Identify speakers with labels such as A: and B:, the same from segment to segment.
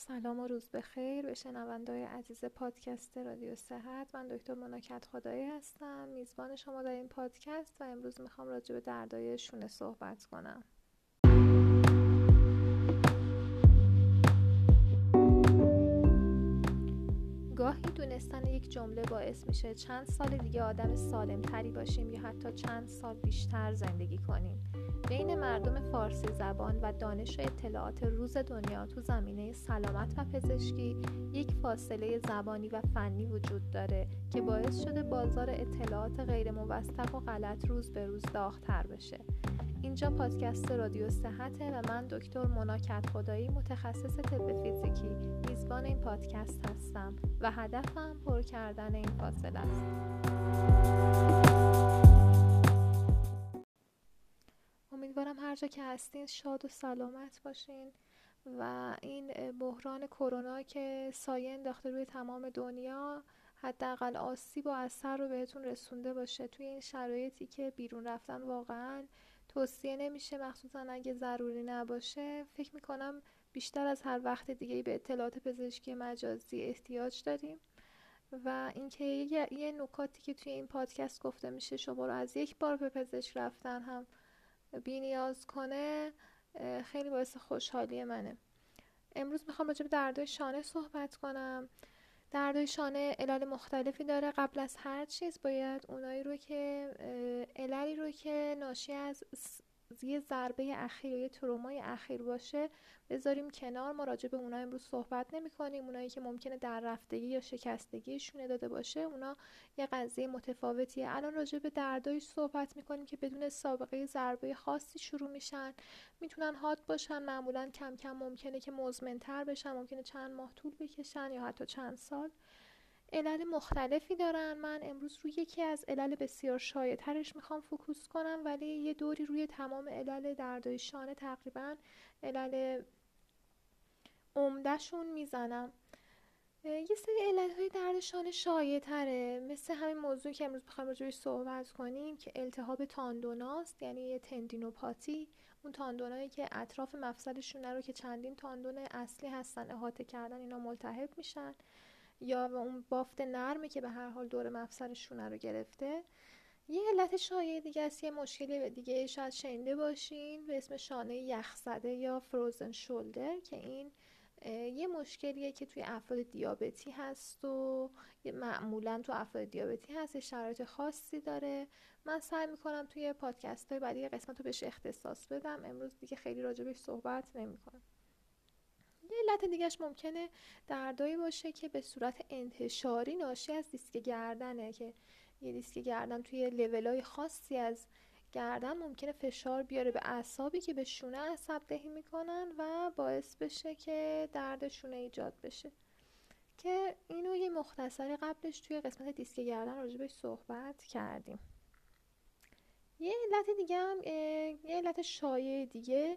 A: سلام و روز بخیر به شنوندای عزیز پادکست رادیو صحت. من دکتر مناکت خدایی هستم. میزبان شما در این پادکست و امروز می‌خوام راجع به دردای شونه صحبت کنم. گاهی دونستن یک جمله باعث میشه چند سال دیگه آدم سالم تری باشیم یا حتی چند سال بیشتر زندگی کنیم. بین مردم فارسی زبان و دانش و اطلاعات روز دنیا تو زمینه سلامت و پزشکی یک فاصله زبانی و فنی وجود داره که باعث شده بازار اطلاعات غیر موثق و غلط روز به روز داغتر بشه. اینجا پادکست رادیو صحته و من دکتر مناکت خدایی متخصص طب فیزیکی میزبان این پادکست هستم و هدفم پر کردن این فاصله است. امیدوارم هر جا که هستین شاد و سلامت باشین و این بحران کرونا که سایه انداخته روی تمام دنیا حداقل آسیب و اثر رو بهتون رسونده باشه توی این شرایطی که بیرون رفتن واقعا توصیه نمیشه مخصوصا اگه ضروری نباشه. فکر می‌کنم بیشتر از هر وقت دیگه به اطلاعات پزشکی مجازی احتیاج داریم. و اینکه یه, نکاتی که توی این پادکست گفته میشه شما رو از یک بار به پزشک رفتن هم بی نیاز کنه خیلی باعث خوشحالی منه. امروز می‌خوام راجع به دردای شانه صحبت کنم. دردای شانه علل مختلفی داره. قبل از هر چیز باید اونایی رو که عللی رو که ناشی از یه ضربه اخیر یه ترومای اخیر باشه بذاریم کنار. ما راجع به اونا امروز صحبت نمی کنیم اونایی که ممکنه در رفتگی یا شکستگیشونه داده باشه اونا یه قضیه متفاوتیه. الان راجع به دردایی صحبت می‌کنیم که بدون سابقه ضربه خاصی شروع میشن. می‌تونن حاد باشن معمولا کم کم ممکنه که مزمنتر بشن ممکنه چند ماه طول بکشن یا حتی چند سال. علل مختلفی دارن. من امروز روی یکی از علل بسیار شایع ترش می‌خوام فوکوس کنم ولی یه دوری روی تمام علل دردای شانه تقریبا علل عمدهشون می‌زنم. یه سری علت های درد شانه شایع تره. مثل همین موضوع که امروز بخوایم راجبش صحبت کنیم که التهاب تاندوناست یعنی یه تندینوپاتی. اون تاندونایی که اطراف مفصل شونه رو که چندین تاندون اصلی هستن احاطه کردن اینا ملتهب میشن. یا اون بافت نرمی که به هر حال دور مفصل شونه رو گرفته. یه علت شایع دیگه است یه مشکلی دیگه شاید شنیده باشین به اسم شانه یخزده یا فروزن شولدر که این یه مشکلیه که توی افراد دیابتی هست و معمولا تو افراد دیابتی هست شرایط خاصی داره. من سعی می‌کنم توی پادکست های بعدی قسمت رو بهش اختصاص بدم. امروز دیگه خیلی راجبش صحبت نمی‌کنم. یه علت دیگهش ممکنه دردایی باشه که به صورت انتشاری ناشی از دیسک گردنه که یه دیسک گردن توی لولای خاصی از گردن ممکنه فشار بیاره به اعصابی که به شونه عصب دهی می‌کنن و باعث بشه که درد شونه ایجاد بشه. که اینو یه مختصری قبلش توی قسمت دیسک گردن راجبش صحبت کردیم. یه علت دیگه هم یه علت شایع دیگه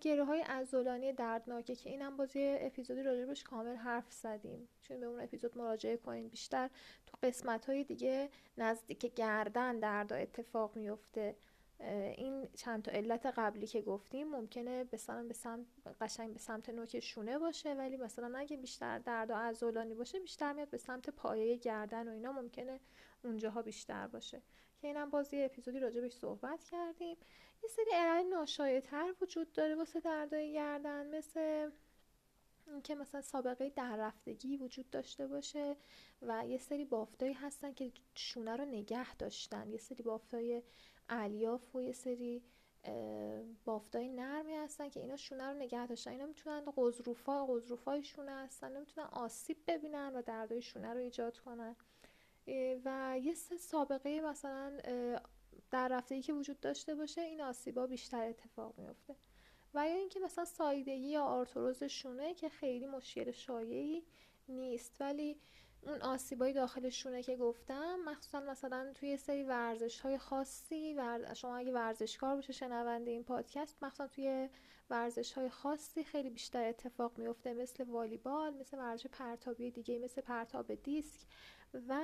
A: گره های ازولانی دردناکه که اینم باز یه اپیزودی راجبش کامل حرف زدیم. چون به اون اپیزود مراجعه کنین بیشتر. تو قسمت های دیگه نزدیک گردن دردا اتفاق میفته این چند تا علت قبلی که گفتیم ممکنه مثلا به سمت قشنگ به سمت نوک شونه باشه ولی مثلا اگه بیشتر درد ازولانی باشه بیشتر میاد به سمت پایه گردن و اینا. ممکنه اونجاها بیشتر باشه. که اینم باز یه اپیزودی راجبش صحبت کردیم. یه سری علل ناشایع‌تر وجود داره واسه دردای گردن مثل که مثلا سابقه در رفتگی وجود داشته باشه و یه سری بافتایی هستن که شونه رو نگه داشتن. یه سری بافتای الیاف و یه سری بافتای نرمی هستن که اینا شونه رو نگه داشتن. اینا می‌تونن قضروفا قضروفای شونه هستن. می‌تونن آسیب ببینن و دردای شونه رو ایجاد کنن. و یه سابقه مثلا در رفتگی که وجود داشته باشه این آسیبا بیشتر اتفاق میفته و یا اینکه مثلا سایدگی یا آرتروز شونه که خیلی مشکل شایعی نیست. ولی اون آسیبای داخل شونه که گفتم مخصوصا مثلا توی سری ورزش های خاصی شما اگه ورزشکار باشه شنونده این پادکست مخصوصا توی ورزش های خاصی خیلی بیشتر اتفاق میفته مثل والیبال مثل ورزش پرتابی دیگه مثل پرتاب دیسک. و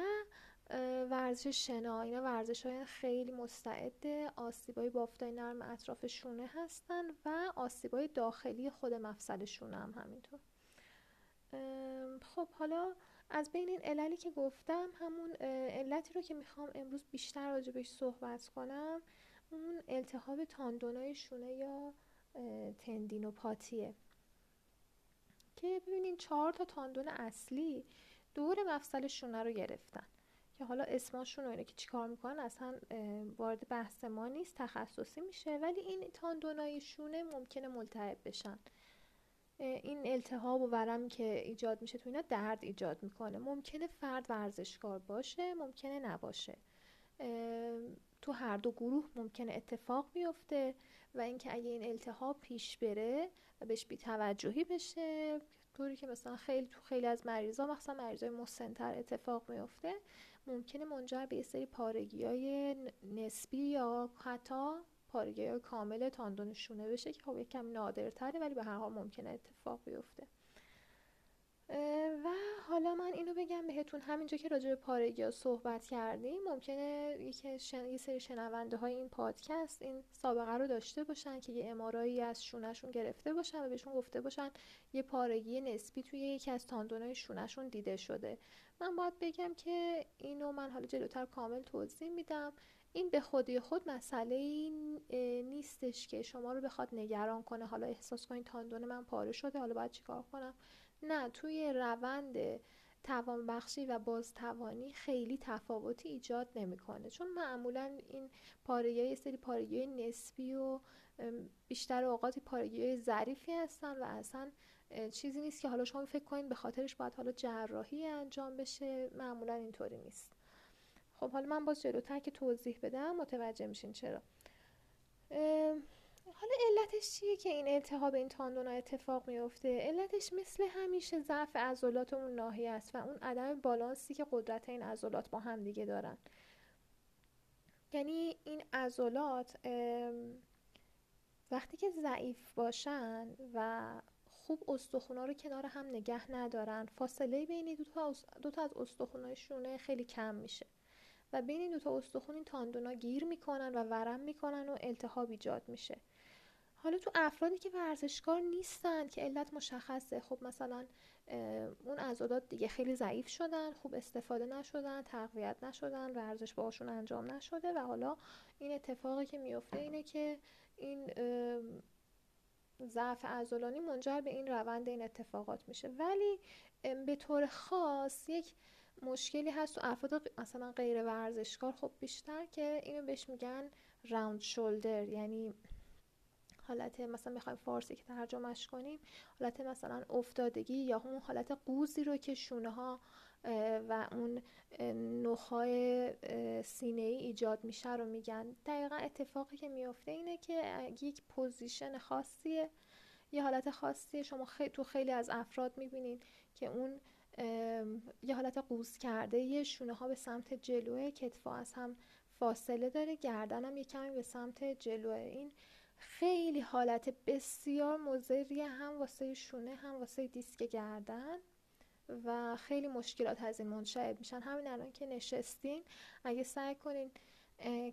A: ورزش شنا اینا ورزش های خیلی مستعد آسیبای بافتای نرم اطراف شونه هستن و آسیبای داخلی خود مفصل شونه هم همینطور. خب حالا از بین این عللی که گفتم همون علتی رو که می‌خوام امروز بیشتر راجبش صحبت کنم اون التهاب تاندونای شونه یا تندینوپاتیه. که ببینین چهار تا تاندون اصلی دور مفصل شونه رو گرفتن. که حالا اسماشون رو اینه که چیکار می‌کنن اصلا وارد بحث ما نیست تخصصی میشه. ولی این تاندونای شونه ممکنه ملتهب بشن. این التهاب و ورم که ایجاد میشه تو اینا درد ایجاد می‌کنه. ممکنه فرد ورزشکار باشه ممکنه نباشه. تو هر دو گروه ممکنه اتفاق بیفته و اینکه اگه این التهاب پیش بره و بهش بیتوجهی بشه طوری که مثلا خیلی تو خیلی از مریضا مخصوصا مریضای مسنتر اتفاق میفته ممکنه منجر به یه سری پارگی های نسبی یا حتی پارگی های کامل تاندون شونه بشه که خب یکم نادرتره ولی به هر حال ممکنه اتفاق بیفته و حالا من اینو بگم بهتون همینجا که راجع به پارگی ها صحبت کردیم ممکنه یکی شن... یه سری شنونده های این پادکست این سابقه رو داشته باشن که یه امارایی از شونهشون گرفته باشن و بهشون گفته باشن یه پارگی نسبی توی یکی از تاندونای شونهشون دیده شده. من باید بگم که اینو من حالا جلوتر کامل توضیح میدم. این به خودی خود مسئله نیستش که شما رو بخواد نگران کنه. حالا احساس کنید تاندون من پاره شده حالا باید چیکار کنم؟ نه توی روند توانبخشی و بازتوانی خیلی تفاوتی ایجاد نمی‌کنه. چون معمولا این پارگی یه سری پارگی نسبی و بیشتر اوقاتی پارگی ظریفی هستن و اصلا چیزی نیست که حالا شما فکر کنید به خاطرش باید حالا جراحی انجام بشه. معمولا اینطوری نیست. خب حالا من باز جلوتر که توضیح بدم متوجه میشین چرا. حالا علتش چیه که این التهاب این تاندونا اتفاق میفته؟ علتش مثل همیشه ضعف عضلات اون ناحیه است و اون عدم بالانسی که قدرت این عضلات با هم دیگه دارن. یعنی این عضلات وقتی که ضعیف باشن و خوب استخونا رو کنار هم نگه ندارن فاصله بین دو تا, دو تا از استخونای شونه خیلی کم میشه و بین این دو تا استخون این تاندونا گیر می‌کنن و ورم می‌کنن و التهاب ایجاد میشه. حالا تو افرادی که ورزشکار نیستن که علت مشخصه خب مثلا اون عضلات دیگه خیلی ضعیف شدن خوب استفاده نشدن تقویت نشدن ورزش باشون انجام نشده و حالا این اتفاقی که میفته اینه که این ضعف عضلانی منجر به این روند این اتفاقات میشه. ولی به طور خاص یک مشکلی هست تو افراد مثلا غیر ورزشکار خب بیشتر که اینو بهش میگن راوند شولدر یعنی حالت مثلا می‌خوایم فارسی که ترجمهش کنیم حالت مثلا افتادگی یا اون حالت قوزی رو که شونه ها و انحنای سینه ای ایجاد میشه رو میگن. دقیقا اتفاقی که میفته اینه که یک position خاصیه یه حالت خاصی شما خی... تو خیلی از افراد می‌بینین که اون یه حالت قوز کرده یه شونه ها به سمت جلوه کتفا از هم فاصله داره گردن هم یه کمی به سمت جلوه. این خیلی حالت بسیار مضریه هم واسه شونه هم واسه دیسک گردن و خیلی مشکلات از این منشعب میشن. همین الان که نشستین اگه سعی کنین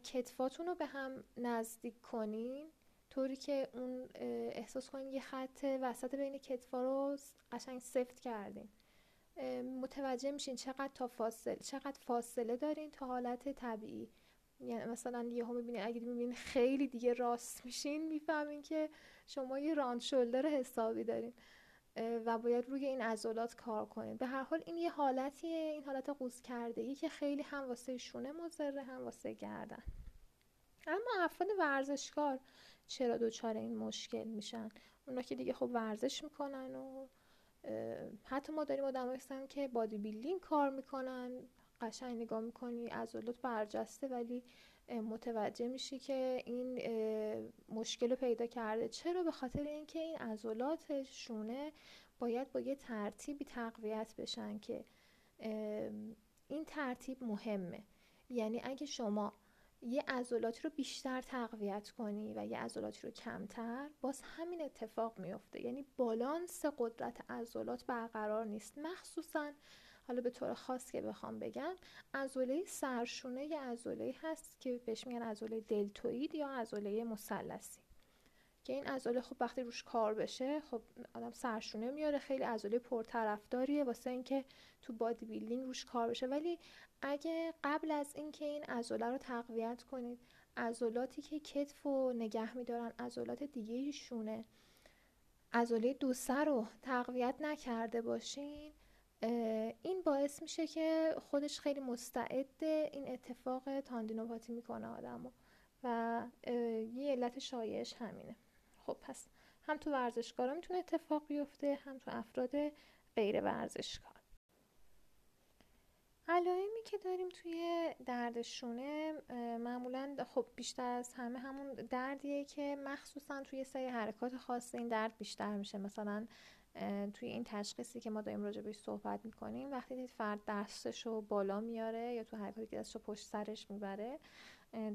A: کتفاتون رو به هم نزدیک کنین طوری که اون احساس کنین یه خط وسط بین کتفا رو قشنگ سفت کردین. متوجه میشین چقدر تا فاصله چقدر فاصله دارین تا حالت طبیعی. یعنی مثلا یه هم می‌بینین اگه می‌بینین خیلی دیگه راست میشین می‌فهمین که شما یه راند شولدر حسابی دارین و باید روی این عضلات کار کنید به هر حال این یه حالتیه این حالت قوز کردگی که خیلی هم واسه شونه مضره هم واسه گردن. اما افراد ورزشکار چرا دچار این مشکل میشن؟ اونا که دیگه خب ورزش می‌کنن و حتی ما داریم آدم هستن که بادی بیلدینگ کار می‌کنن. قشنگ نگاه می‌کنی عضلات برجسته ولی متوجه میشی که این مشکل رو پیدا کرده. چرا؟ به خاطر اینکه این عضلات شونه باید با یه ترتیبی تقویت بشن که این ترتیب مهمه. یعنی اگه شما یه عضلاتی رو بیشتر تقویت کنی و یه عضلاتی رو کمتر باز همین اتفاق میفته یعنی بالانس قدرت عضلات برقرار نیست. مخصوصا حالا به طور خاص که بخوام بگم عضله سرشونه یه عضله هست که بهش میگن عضله دلتوید یا عضله مثلثی. که این عضله خب وقتی روش کار بشه خب آدم سرشونه میاره خیلی عضله پرطرفداریه واسه اینکه تو بادی بیلدینگ روش کار بشه. ولی اگه قبل از اینکه این عضله رو تقویت کنید عضلاتی که کتف و نگه میدارن عضلات دیگه شونه عضله دوسه رو تقویت نکرده باشین این باعث میشه که خودش خیلی مستعد این اتفاق تاندینوپاتی می‌کنه آدمو. و یه علت شایعش همینه. خب پس هم تو ورزشکارا می‌تونه اتفاق بیفته هم تو افراد غیر ورزشکار. علائمی که داریم توی درد شونه معمولا خب بیشتر از همه همون دردیه که مخصوصا توی سری حرکات خاص این درد بیشتر میشه. مثلا توی این تشخیصی که ما داریم راجع بهش صحبت می‌کنیم وقتی دید فرد دستش رو بالا میاره یا تو حرکاتی که دستش رو پشت سرش می‌بره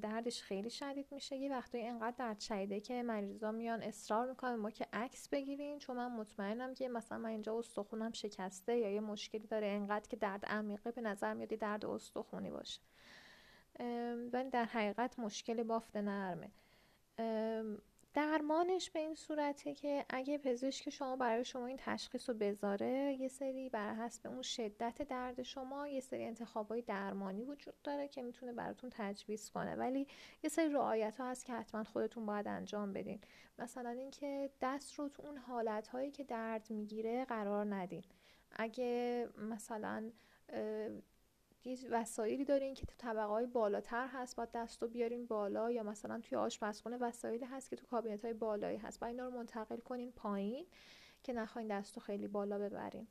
A: دردش خیلی شدید میشه. یه وقتی اینقدر درد شدیده که مریضا میان اصرار می‌کنن ما که عکس بگیرین چون من مطمئنم که مثلا من اینجا استخونم شکسته یا یه مشکلی داره اینقدر که درد عمیقه به نظر میاد درد استخونی باشه. ولی در حقیقت مشکل بافت نرمه. درمانش به این صورته که اگه پزشک شما برای شما این تشخیص رو بذاره یه سری بر حسب اون شدت درد شما یه سری انتخابای درمانی وجود داره که می‌تونه براتون تجویز کنه. ولی یه سری رعایت ها هست که حتما خودتون باید انجام بدین. مثلا اینکه دست رو تو اون حالت هایی که درد می‌گیره قرار ندین. اگه مثلا یه وسایلی دارین که تو طبقه های بالاتر هست باید دست رو بیارین بالا یا مثلا توی آشپزخونه وسایلی هست که تو کابینت های بالایی هست. باید اینا رو منتقل کنین پایین که نخواین دست رو خیلی بالا ببرین.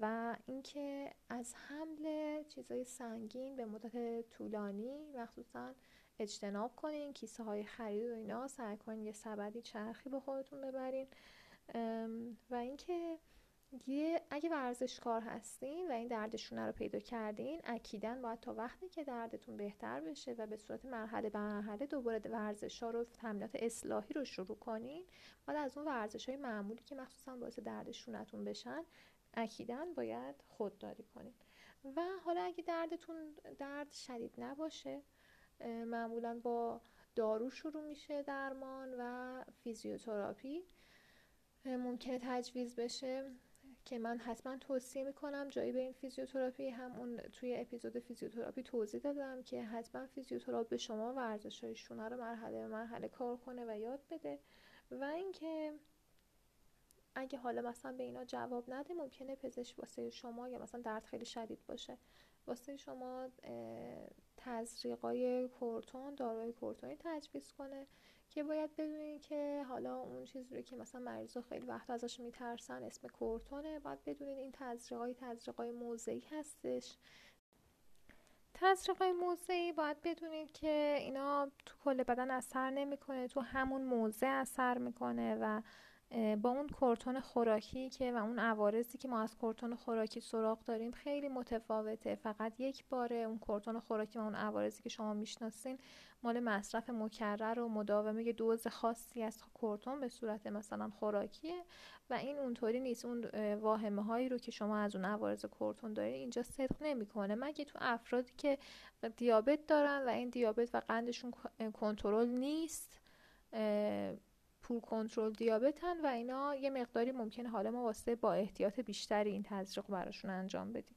A: و اینکه از حمل چیزای سنگین به مدت طولانی مخصوصا اجتناب کنین کیسه های خرید و اینا سعی کنین یه سبدی چرخی به خودتون ببرین. و اینکه یه اگه ورزشکار هستین و این دردشونه رو پیدا کردین اکیدن باید تا وقتی که دردتون بهتر بشه و به صورت مرحله به مرحله دوباره ورزش ها رو تمرینات اصلاحی رو شروع کنین باید از اون ورزش های معمولی که مخصوصا باعث دردشونتون بشن اکیدن باید خودداری کنین. و حالا اگه دردتون درد شدید نباشه معمولا با دارو شروع میشه درمان و فیزیوتراپی. ممکنه تجویز بشه. که من حتما توصیه می‌کنم جایی به این فیزیوتراپی همون توی اپیزود فیزیوتراپی توضیح دادم که حتما فیزیوتراپ به شما ورزش های شونه رو مرحله به مرحله کار کنه و یاد بده. و اینکه اگه حالا مثلا به اینا جواب نده ممکنه پزشک واسه شما یا مثلا درد خیلی شدید باشه. واسه شما تزریقای کورتون داروی کورتونی تجویز کنه. که باید بدونین که حالا اون چیزی رو که مثلا مریضا خیلی وقت ازش میترسن اسم کورتونه باید بدونین این تزریقای تزریقای موضعی هستش. تزریقای موضعی باید بدونید که اینا تو کل بدن اثر نمی‌کنه تو همون موضع اثر می‌کنه و با اون کورتون خوراکی که و اون عوارضی که ما از کورتون خوراکی سراغ داریم خیلی متفاوته. فقط یک باره اون کورتون خوراکی و اون عوارضی که شما می‌شناسین مال مصرف مکرر و مداومه یه دوز خاصی از کورتون به صورت مثلا خوراکیه و این اونطوری نیست. اون واهمه هایی رو که شما از اون عوارض کورتون دارید اینجا صدق نمی‌کنه. مگه تو افرادی که دیابت دارن و این دیابت و قندشون کنترل نیست پول کنترل دیابتن و اینا یه مقداری ممکنه حالا ما واسه با احتیاط بیشتری این تزریق براشون انجام بدیم.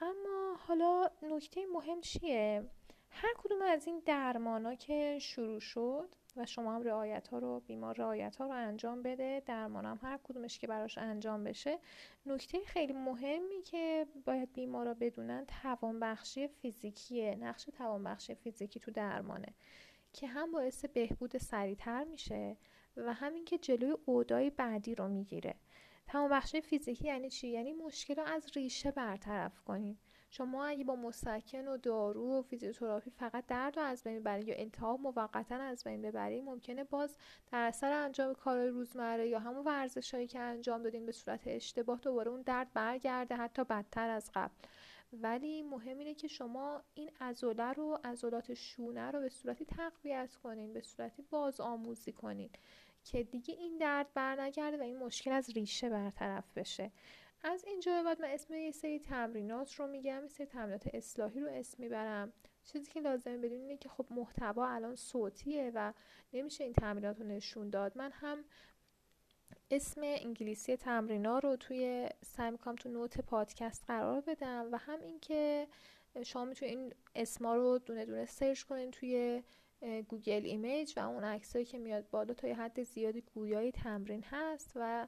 A: اما حالا نکته مهم چیه؟ هر کدوم از این درمان ها که شروع شد و شما هم رعایت ها رو بیمار رعایت ها رو انجام بده درمان هم هر کدومش که براش انجام بشه نکته خیلی مهمی که باید بیمارا بدونن توانبخشی فیزیکیه نقش توانبخشی فیزیکی تو درمانه. که هم باعث بهبود سریعتر میشه و همین که جلوی اودای بعدی رو می‌گیره. توانبخشی فیزیکی یعنی چی؟ یعنی مشکل رو از ریشه برطرف کنیم شما اگه با مسکن و دارو و فیزیوتراپی فقط درد رو از بین ببرید یا التهاب موقتا از بین ببرید ممکنه باز در اثر انجام کارهای روزمره یا همون ورزشهایی که انجام دادین به صورت اشتباه دوباره اون درد برگرده حتی بدتر از قبل. ولی مهم اینه که شما این عضله رو عضلات شونه رو به صورتی تقویت کنین به صورتی باز آموزی کنین که دیگه این درد برنگرده و این مشکل از ریشه برطرف بشه. از اینجا بعد من اسم یه سری تمرینات رو میگم یه سری تمرینات اصلاحی رو اسم می‌برم. چیزی که لازمه بدون اینه که خب محتوا الان صوتیه و نمیشه این تمرینات رو نشون داد. من هم اسم انگلیسی تمرینا رو توی سعی می‌کنم تو نوت پادکست قرار بدم و هم اینکه شما می‌تونید این اسما رو دونه دونه سرچ کنین توی Google Image و اون عکسایی که میاد بالا تا یه حد زیادی گویای تمرین هست و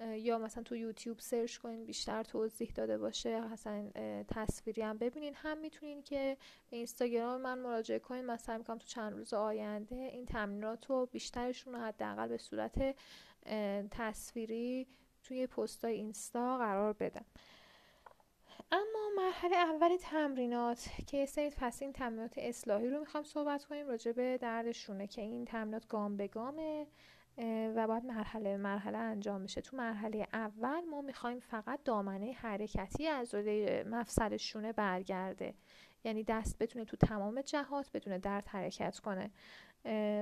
A: یا مثلا تو یوتیوب search کنین بیشتر توضیح داده باشه اصلا تصویری هم ببینین. هم می‌تونین که به اینستاگرام من مراجعه کنین. سعی می‌کنم تو چند روز آینده این تمرینات رو بیشترشون رو حداقل به صورت تصویری توی پستای اینستا قرار بدم. اما مرحله اول تمرینات که سری پس این تمرینات اصلاحی رو می‌خوام صحبت کنیم راجع به درد شونه که این تمرینات گام به گامه و باید مرحله مرحله انجام میشه. تو مرحله اول ما می‌خوایم فقط دامنه حرکتی از مفصل شونه برگرده. یعنی دست بتونه تو تمام جهات بتونه درد حرکت کنه.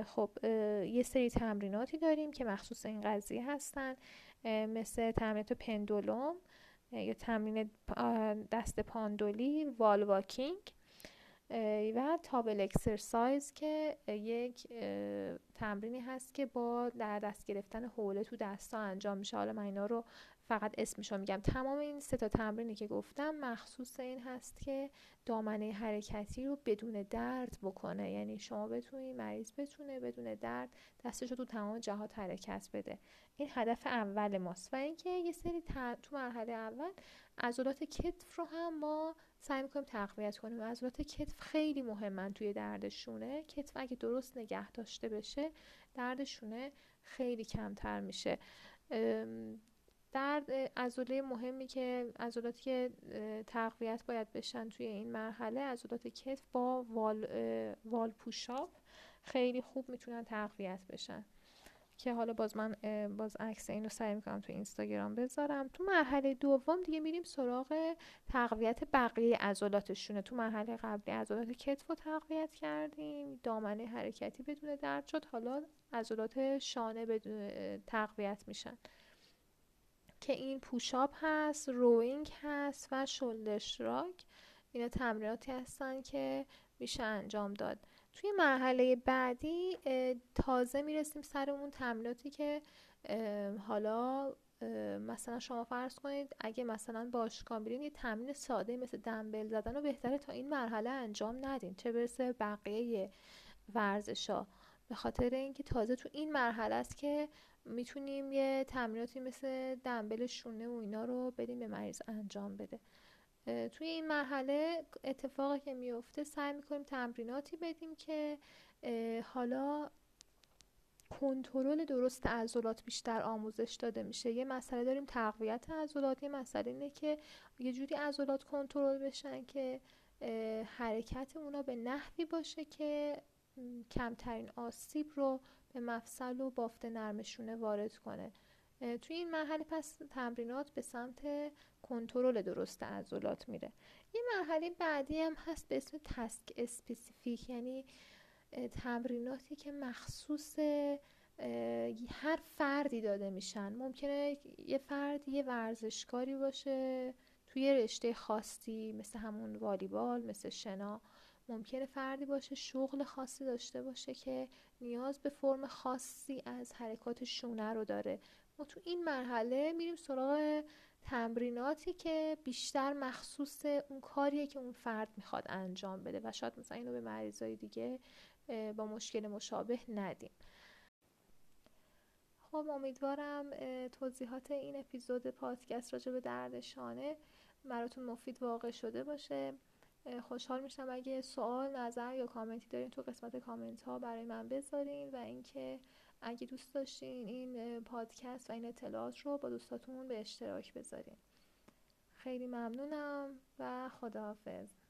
A: خب یه سری تمریناتی داریم که مخصوص این قضیه هستن مثل تمرینات پندولوم یا تمرین دست پاندولی وال واکینگ و تابل اکسرسایز که یک تمرینی هست که با در دست گرفتن حوله تو دستا انجام میشه. حالا من اینا رو فقط اسمشو میگم. تمام این سه تا تمرینی که گفتم مخصوص این هست که دامنه حرکتی رو بدون درد بکنه. یعنی شما بتونی مریض بتونه بدون درد دستش رو تو تمام جهات حرکت بده. این هدف اول ماست. و اینکه یه سری تو مرحله اول عضلات کتف رو هم ما سعی می‌کنیم تقویت کنیم. عضلات کتف خیلی مهمن توی دردشونه. کتف اگه درست نگه داشته بشه دردشونه خیلی کمتر میشه. درد عضله مهمی که عضلاتی که تقویت باید بشن توی این مرحله عضلات کتف با وال, وال پوشاپ خیلی خوب می‌تونن تقویت بشن. که حالا باز من باز عکس اینو سعی می‌کنم تو اینستاگرام بذارم. تو مرحله دوم دیگه میریم سراغ تقویت بقیه عضلاتشونه. تو مرحله قبلی عضلات کتف رو تقویت کردیم دامنه حرکتی بدون درد شد. حالا عضلات شانه بدون تقویت میشن. که این پوشاپ هست روینگ هست و شولدر اینا تمریناتی هستن که میشه انجام داد. توی مرحله بعدی تازه می‌رسیم سر اون تمریناتی که حالا مثلا شما فرض کنید اگه مثلا باشگاه میرین یه تمرین ساده مثل دنبل زدن رو بهتره تا این مرحله انجام ندین. چه برسه بقیه ورزشا به خاطر اینکه تازه تو این مرحله است که می‌تونیم یه تمریناتی مثل دنبل شونه و اینا رو بدیم به مریض انجام بده. توی این مرحله اتفاقی که میفته سعی می‌کنیم تمریناتی بدیم که حالا کنترل درست عضلات بیشتر آموزش داده میشه. یه مسئله داریم تقویت عضلات یه مسئله اینه که یه جوری عضلات کنترل بشن که حرکت اونا به نحوی باشه که کمترین آسیب رو به مفصل و بافت نرم شونه وارد کنه. توی این مرحله پس تمرینات به سمت کنترل درست عضلات میره. یه مرحله بعدی هم هست به اسم task specific یعنی تمریناتی که مخصوص هر فردی داده میشن. ممکنه یه فرد یه ورزشکاری باشه توی رشته خاصی مثل همون والیبال مثل شنا. ممکنه فردی باشه شغل خاصی داشته باشه که نیاز به فرم خاصی از حرکات شونه رو داره. ما تو این مرحله میریم سراغ تمریناتی که بیشتر مخصوص اون کاریه که اون فرد می‌خواد انجام بده و شاید مثلا اینو به مریضای دیگه با مشکل مشابه ندیم. خب امیدوارم توضیحات این اپیزود پادکست راجع به درد شانه براتون مفید واقع شده باشه. خوشحال میشم اگه سوال نظر یا کامنتی دارین تو قسمت کامنت ها برای من بذارین و اینکه اگه دوست داشتین این پادکست و این اطلاعات رو با دوستاتون به اشتراک بذارین. خیلی ممنونم و خداحافظ.